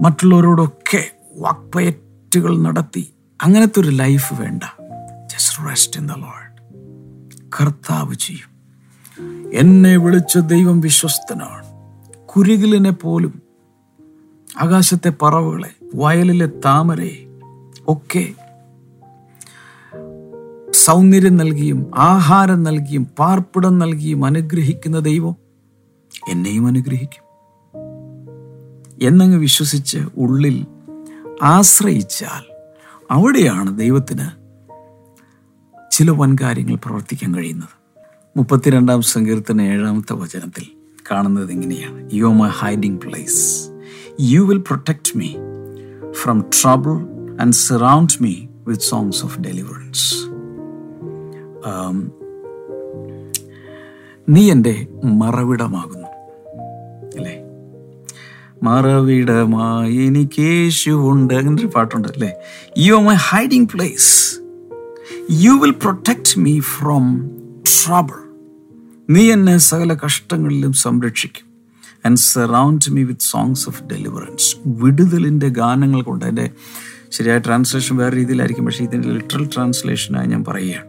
C: മറ്റുള്ളവരോടൊക്കെ വാക്പയറ്റുകൾ നടത്തി. അങ്ങനത്തെ ഒരു ലൈഫ് വേണ്ട. Just rest in the Lord കർത്താവ് ചെയ്യും. എന്നെ വിളിച്ച ദൈവം വിശ്വസ്തനാണ്. കുരുകിലിനെ പോലും ആകാശത്തെ പറവുകളെ വയലിലെ താമരയെ ഒക്കെ സൗന്ദര്യം നൽകിയും ആഹാരം നൽകിയും പാർപ്പിടം നൽകിയും അനുഗ്രഹിക്കുന്ന ദൈവം എന്നെയും അനുഗ്രഹിക്കും. എന്നങ്ങ് വിശ്വസിച്ച് ഉള്ളിൽ ആശ്രയിച്ചാൽ അവിടെയാണ് ദൈവത്തിന് ചില വൻകാര്യങ്ങൾ പ്രവർത്തിക്കാൻ കഴിയുന്നത്. മുപ്പത്തിരണ്ടാം സങ്കീർത്തന ഏഴാമത്തെ വചനത്തിൽ കാണുന്നത് എങ്ങനെയാണ് you are my hiding place you will protect me from trouble and surround me with songs of deliverance നീ എന്റെ മറവിടമാകുന്നു. അല്ലേ? മറവിടമായി എനിക്ക് യേശുവുണ്ട് അങ്ങനെ ഒരു പാട്ടുണ്ട് അല്ലേ? You are my hiding place you will protect me from trouble നീ എന്നെ സകല കഷ്ടങ്ങളിലും സംരക്ഷിക്കും and surround me with songs of deliverance വിടുതലിന്റെ ഗാനങ്ങൾ കൊണ്ട് എന്റെ ശരിയായ ട്രാൻസ്ലേഷൻ വേറെ രീതിയിലായിരിക്കും പക്ഷേ ഇതിന്റെ ലിറ്ററൽ ട്രാൻസ്ലേഷനായി ഞാൻ പറയുകയാണ്.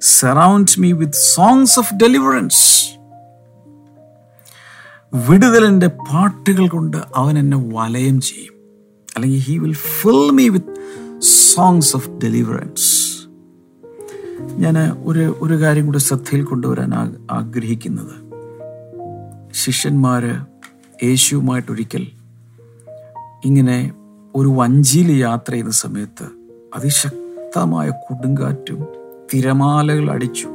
C: Surround me with songs of deliverance വിടുതലിന്റെ പാട്ടുകൾ കൊണ്ട് അവൻ എന്നെ വലയം ചെയ്യും. അല്ലെങ്കിൽ he will fill me with songs of deliverance ഞാൻ ഒരു ഒരു കാര്യം കൂടെ ശ്രദ്ധയിൽ കൊണ്ടുവരാൻ ആഗ്രഹിക്കുന്നത്. ശിഷ്യന്മാര് യേശുവുമായിട്ടൊരിക്കൽ ഇങ്ങനെ ഒരു വഞ്ചിയിൽ യാത്ര ചെയ്യുന്ന സമയത്ത് അതിശക്തമായ കൊടുങ്കാറ്റും തിരമാലകൾ അടിച്ചു.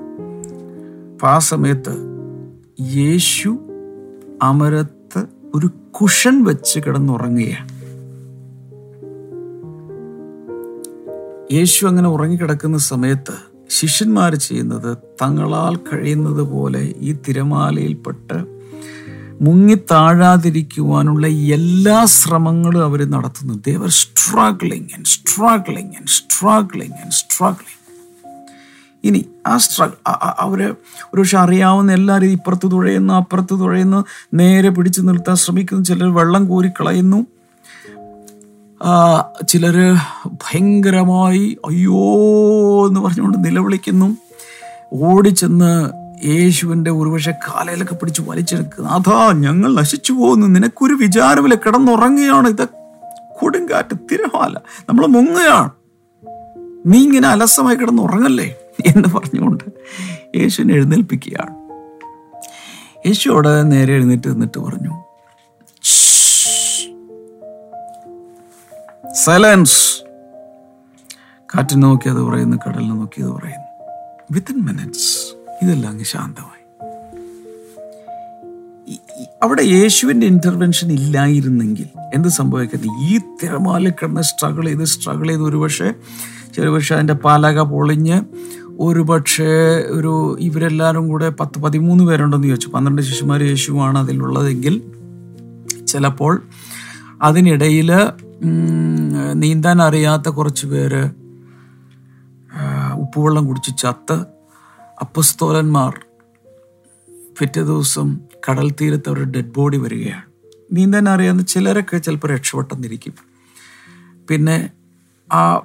C: അപ്പം ആ സമയത്ത് യേശു അമരത്ത് ഒരു കുഷൻ വെച്ച് കിടന്നുറങ്ങുകയാണ്. യേശു അങ്ങനെ ഉറങ്ങിക്കിടക്കുന്ന സമയത്ത് ശിഷ്യന്മാർ ചെയ്യുന്നത് തങ്ങളാൽ കഴിയുന്നത് പോലെ ഈ തിരമാലയിൽപ്പെട്ട് മുങ്ങി താഴാതിരിക്കുവാനുള്ള എല്ലാ ശ്രമങ്ങളും അവർ നടത്തുന്നു. They were struggling and struggling and struggling and struggling ഇനി ആ സ്ട്രഗ് അവർ ഒരുപക്ഷെ അറിയാവുന്ന എല്ലാവരും ഇപ്പുറത്ത് തുഴയുന്നു അപ്പുറത്ത് തുഴയുന്നു നേരെ പിടിച്ചു നിർത്താൻ ശ്രമിക്കുന്നു ചിലർ വെള്ളം ആ, ചിലര് ഭയങ്കരമായി അയ്യോ എന്ന് പറഞ്ഞുകൊണ്ട് നിലവിളിക്കുന്നു. ഓടിച്ചെന്ന് യേശുവിന്റെ ഒരുപക്ഷെ കാലയിലൊക്കെ പിടിച്ച് വലിച്ചെടുക്കുന്നു അതാ ഞങ്ങൾ നശിച്ചു പോകുന്നു. നിനക്കൊരു വിചാരമില്ല. കിടന്നുറങ്ങുകയാണ്. ഇത് കൊടുങ്കാറ്റ് തിരമാല. നമ്മൾ മുങ്ങുകയാണ്. നീ ഇങ്ങനെ അലസമായി കിടന്നുറങ്ങല്ലേ? എന്ന് പറഞ്ഞുകൊണ്ട് യേശുവിനെ എഴുന്നേൽപ്പിക്കുകയാണ്. യേശുവോട് നേരെ എഴുന്നേറ്റ് നിന്നിട്ട് പറഞ്ഞു സൈലൻസ്. കാറ്റ് നോക്കി അത് പറയുന്നു കടലിനെ നോക്കി അത് പറയുന്നു. വിത്തിൻ മിനിറ്റ്സ് ഇതെല്ലാം അങ്ങ് ശാന്തമായി. അവിടെ യേശുവിന്റെ ഇന്റർവെൻഷൻ ഇല്ലായിരുന്നെങ്കിൽ എന്ത് സംഭവിക്കുന്നത് ഈ തിരമാല കിടന്ന് സ്ട്രഗിൾ ചെയ്ത് സ്ട്രഗിൾ ചെയ്ത് ഒരുപക്ഷെ ചിലപക്ഷെ അതിന്റെ പാലക പൊളിഞ്ഞ് ഒരുപക്ഷെ ഒരു ഇവരെല്ലാവരും കൂടെ പത്ത് പതിമൂന്ന് പേരുണ്ടെന്ന് ചോദിച്ചു. പന്ത്രണ്ട് ശിശുമാർ യേശുവാണ് അതിലുള്ളതെങ്കിൽ ചിലപ്പോൾ അതിനിടയിൽ നീന്താൻ അറിയാത്ത കുറച്ച് പേര് ഉപ്പുവെള്ളം കുടിച്ച് ചത്ത് അപ്പസ്തോലന്മാർ പിറ്റേ ദിവസം കടൽ തീരത്ത് അവരുടെ ഡെഡ് ബോഡി വരികയാണ്. നീന്താൻ അറിയാവുന്ന ചിലരൊക്കെ ചിലപ്പോൾ രക്ഷപ്പെട്ടെന്നിരിക്കും. പിന്നെ ആ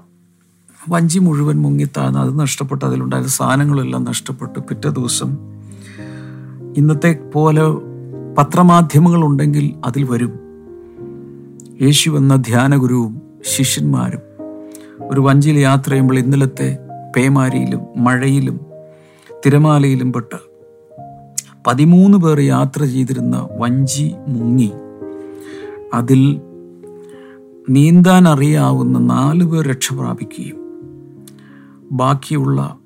C: വഞ്ചി മുഴുവൻ മുങ്ങിത്താഴ്ന്ന് അത് നഷ്ടപ്പെട്ട് അതിലുണ്ടായ സാധനങ്ങളെല്ലാം നഷ്ടപ്പെട്ട് പിറ്റേ ദിവസം ഇന്നത്തെ പോലെ പത്രമാധ്യമങ്ങളുണ്ടെങ്കിൽ അതിൽ വരും. യേശു എന്ന ധ്യാനഗുരുവും ശിഷ്യന്മാരും ഒരു വഞ്ചിയിൽ യാത്ര ചെയ്യുമ്പോൾ ഇന്നലത്തെ പേമാരിയിലും മഴയിലും തിരമാലയിലും പെട്ട് പതിമൂന്ന് പേർ യാത്ര ചെയ്തിരുന്ന വഞ്ചി മുങ്ങി. അതിൽ നീന്താൻ അറിയാവുന്ന നാല് പേർ രക്ഷ പ്രാപിക്കുകയും ബാക്കിയുള്ള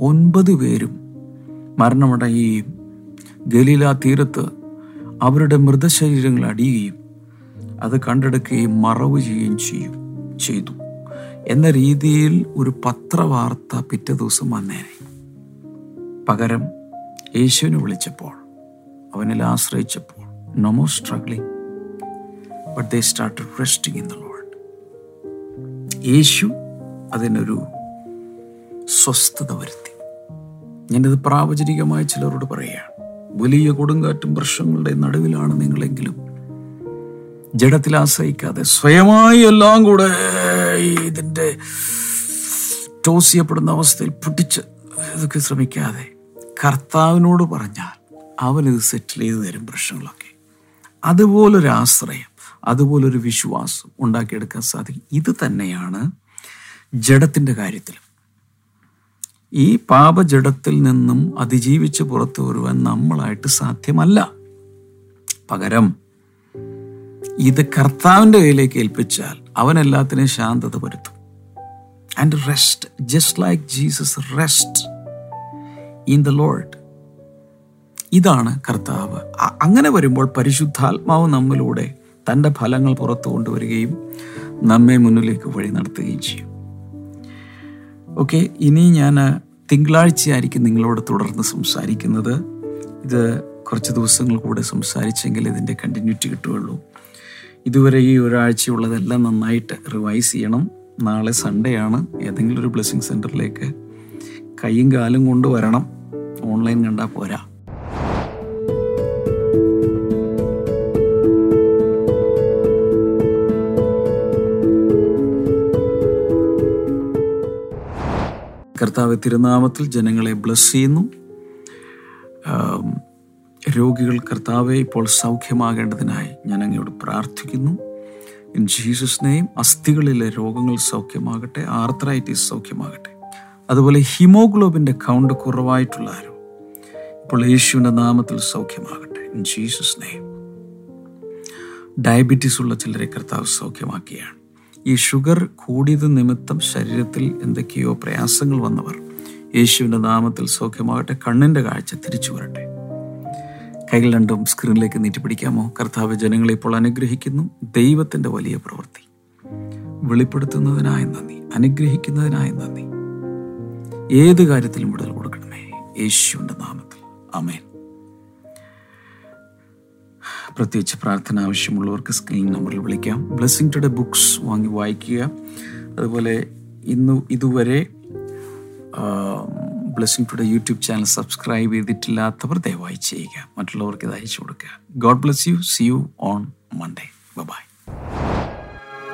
C: ഒൻപത് പേരും മരണമടയുകയും ഗലീല തീരത്ത് അവരുടെ മൃതശരീരങ്ങൾ അടിയുകയും അത് കണ്ടെടുക്കുകയും മറവ് ചെയ്യുകയും ചെയ്യും ചെയ്തു. എന്ന രീതിയിൽ ഒരു പത്രവാർത്ത പിറ്റേ ദിവസം വന്നേനെ. പകരം യേശുവിനെ വിളിച്ചപ്പോൾ അവനിൽ ആശ്രയിച്ചപ്പോൾ no struggling but they start resting in the Lord യേശു അതിനൊരു സ്വസ്ഥത വരുത്തി. ഞാനിത് പ്രാവചനികമായി ചിലരോട് പറയുകയാണ് വലിയ കൊടുങ്കാറ്റും പ്രശ്നങ്ങളുടെ നടുവിലാണ് നിങ്ങളെങ്കിലും ജഡത്തിൽ ആശ്രയിക്കാതെ സ്വയമായി എല്ലാം കൂടെ ഇതിന്റെ ടോസ് ചെയ്യപ്പെടുന്ന അവസ്ഥയിൽ പൊട്ടിച്ച് ഇതൊക്കെ ശ്രമിക്കാതെ കർത്താവിനോട് പറഞ്ഞാൽ അവനിത് സെറ്റിൽ ചെയ്ത് തരും പ്രശ്നങ്ങളൊക്കെ. അതുപോലൊരു ആശ്രയം അതുപോലൊരു വിശ്വാസം ഉണ്ടാക്കിയെടുക്കാൻ സാധിക്കും. ഇത് തന്നെയാണ് ജഡത്തിന്റെ കാര്യത്തിലും. ഈ പാപജഡത്തിൽ നിന്നും അതിജീവിച്ച് പുറത്തു വരുവാൻ നമ്മളായിട്ട് സാധ്യമല്ല. പകരം ഇത് കർത്താവിന്റെ കയ്യിലേക്ക് ഏൽപ്പിച്ചാൽ അവൻ എല്ലാത്തിനെയും ശാന്തത വരുത്തും. And rest just like Jesus rest in the Lord ഇതാണ് കർത്താവ്. അങ്ങനെ വരുമ്പോൾ പരിശുദ്ധാത്മാവ് നമ്മിലൂടെ തന്റെ ഫലങ്ങൾ പുറത്തു കൊണ്ടുവരികയും നമ്മെ മുന്നിലേക്ക് വഴി നടത്തുകയും ചെയ്യും. ഓക്കെ ഇനി ഞാൻ തിങ്കളാഴ്ചയായിരിക്കും നിങ്ങളോട് തുടർന്ന് സംസാരിക്കുന്നത്. ഇത് കുറച്ച് ദിവസങ്ങൾ കൂടെ സംസാരിച്ചെങ്കിൽ ഇതിന്റെ കണ്ടിന്യൂറ്റി കിട്ടുകയുള്ളൂ. ഇതുവരെ ഈ ഒരാഴ്ചയുള്ളതെല്ലാം നന്നായിട്ട് റിവൈസ് ചെയ്യണം. നാളെ സൺഡേ ആണ്. ഏതെങ്കിലും ഒരു ബ്ലെസ്സിങ് സെന്ററിലേക്ക് കൈയും കാലും കൊണ്ട് വരണം. ഓൺലൈൻ കണ്ടാൽ പോരാ. കർത്താവ് തിരുനാമത്തിൽ ജനങ്ങളെ ബ്ലസ് ചെയ്യുന്നു. രോഗികൾ കർത്താവെ ഇപ്പോൾ സൗഖ്യമാകേണ്ടതിനായി ഞാൻ അങ്ങയോട് പ്രാർത്ഥിക്കുന്നു. ഇൻ ജീസസ് നെയിം അസ്ഥികളിലെ രോഗങ്ങൾ സൗഖ്യമാകട്ടെ ആർത്രൈറ്റിസ് സൗഖ്യമാകട്ടെ. അതുപോലെ ഹിമോഗ്ലോബിന്റെ കൗണ്ട് കുറവായിട്ടുള്ള ആരും ഇപ്പോൾ യേശുവിന്റെ നാമത്തിൽ സൗഖ്യമാകട്ടെ. ഇൻ ജീസസ് നെയിം ഡയബറ്റീസ് ഉള്ള ചിലരെ കർത്താവ് സൗഖ്യമാക്കിയാണ് ഈ ഷുഗർ കൂടിയത് നിമിത്തം ശരീരത്തിൽ എന്തൊക്കെയോ പ്രയാസങ്ങൾ വന്നവർ യേശുവിന്റെ നാമത്തിൽ സൗഖ്യമാകട്ടെ കണ്ണിന്റെ കാഴ്ച തിരിച്ചു വരട്ടെ കൈകൾ രണ്ടും സ്ക്രീനിലേക്ക് നീട്ടി പിടിക്കാമോ? കർത്താവ് ജനങ്ങളെ ഇപ്പോൾ അനുഗ്രഹിക്കുന്നു. ദൈവത്തിന്റെ വലിയ പ്രവൃത്തി. വെളിപ്പെടുത്തുന്നതിനായ നന്ദി. അനുഗ്രഹിക്കുന്നതിനായ നന്ദി. ഏത് കാര്യത്തിലും വിടൽ കൊടുക്കണമേ. യേശുവിന്റെ നാമത്തിൽ. അമേൻ പ്രത്യേകിച്ച് പ്രാർത്ഥന ആവശ്യമുള്ളവർക്ക് സ്ക്രീൻ നമ്പറിൽ വിളിക്കാം. ബ്ലെസ്സിങ് ടുഡേ ബുക്സ് വാങ്ങി വായിക്കുക. അതുപോലെ ഇന്ന് ഇതുവരെ blessing today YouTube channel subscribe ചെയ്തിട്ടില്ലാത്തവർ ദയവായി ചെയ്യുക. മറ്റുള്ളവർക്ക് ഇത് അയച്ചു കൊടുക്കുക. God bless you see you on Monday bye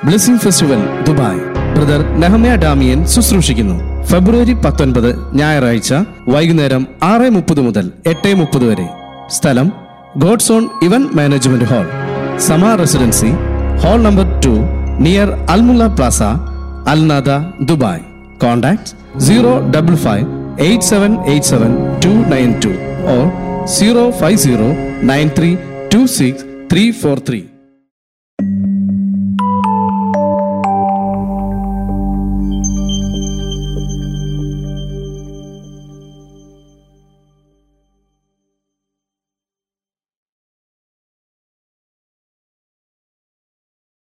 B: blessing festival Dubai brother Nehemiah Damian ശുശ്രൂഷിക്കുന്നു. ഫെബ്രുവരി പത്തൊൻപത് ഞായറാഴ്ച വൈകുന്നേരം ആറ് മുപ്പത് മുതൽ എട്ട് മുപ്പത് വരെ. സ്ഥലം God's on event management hall Sama residency hall number two near Al Mulla plaza Al Nahda Dubai contact zero double five 8787292 or 050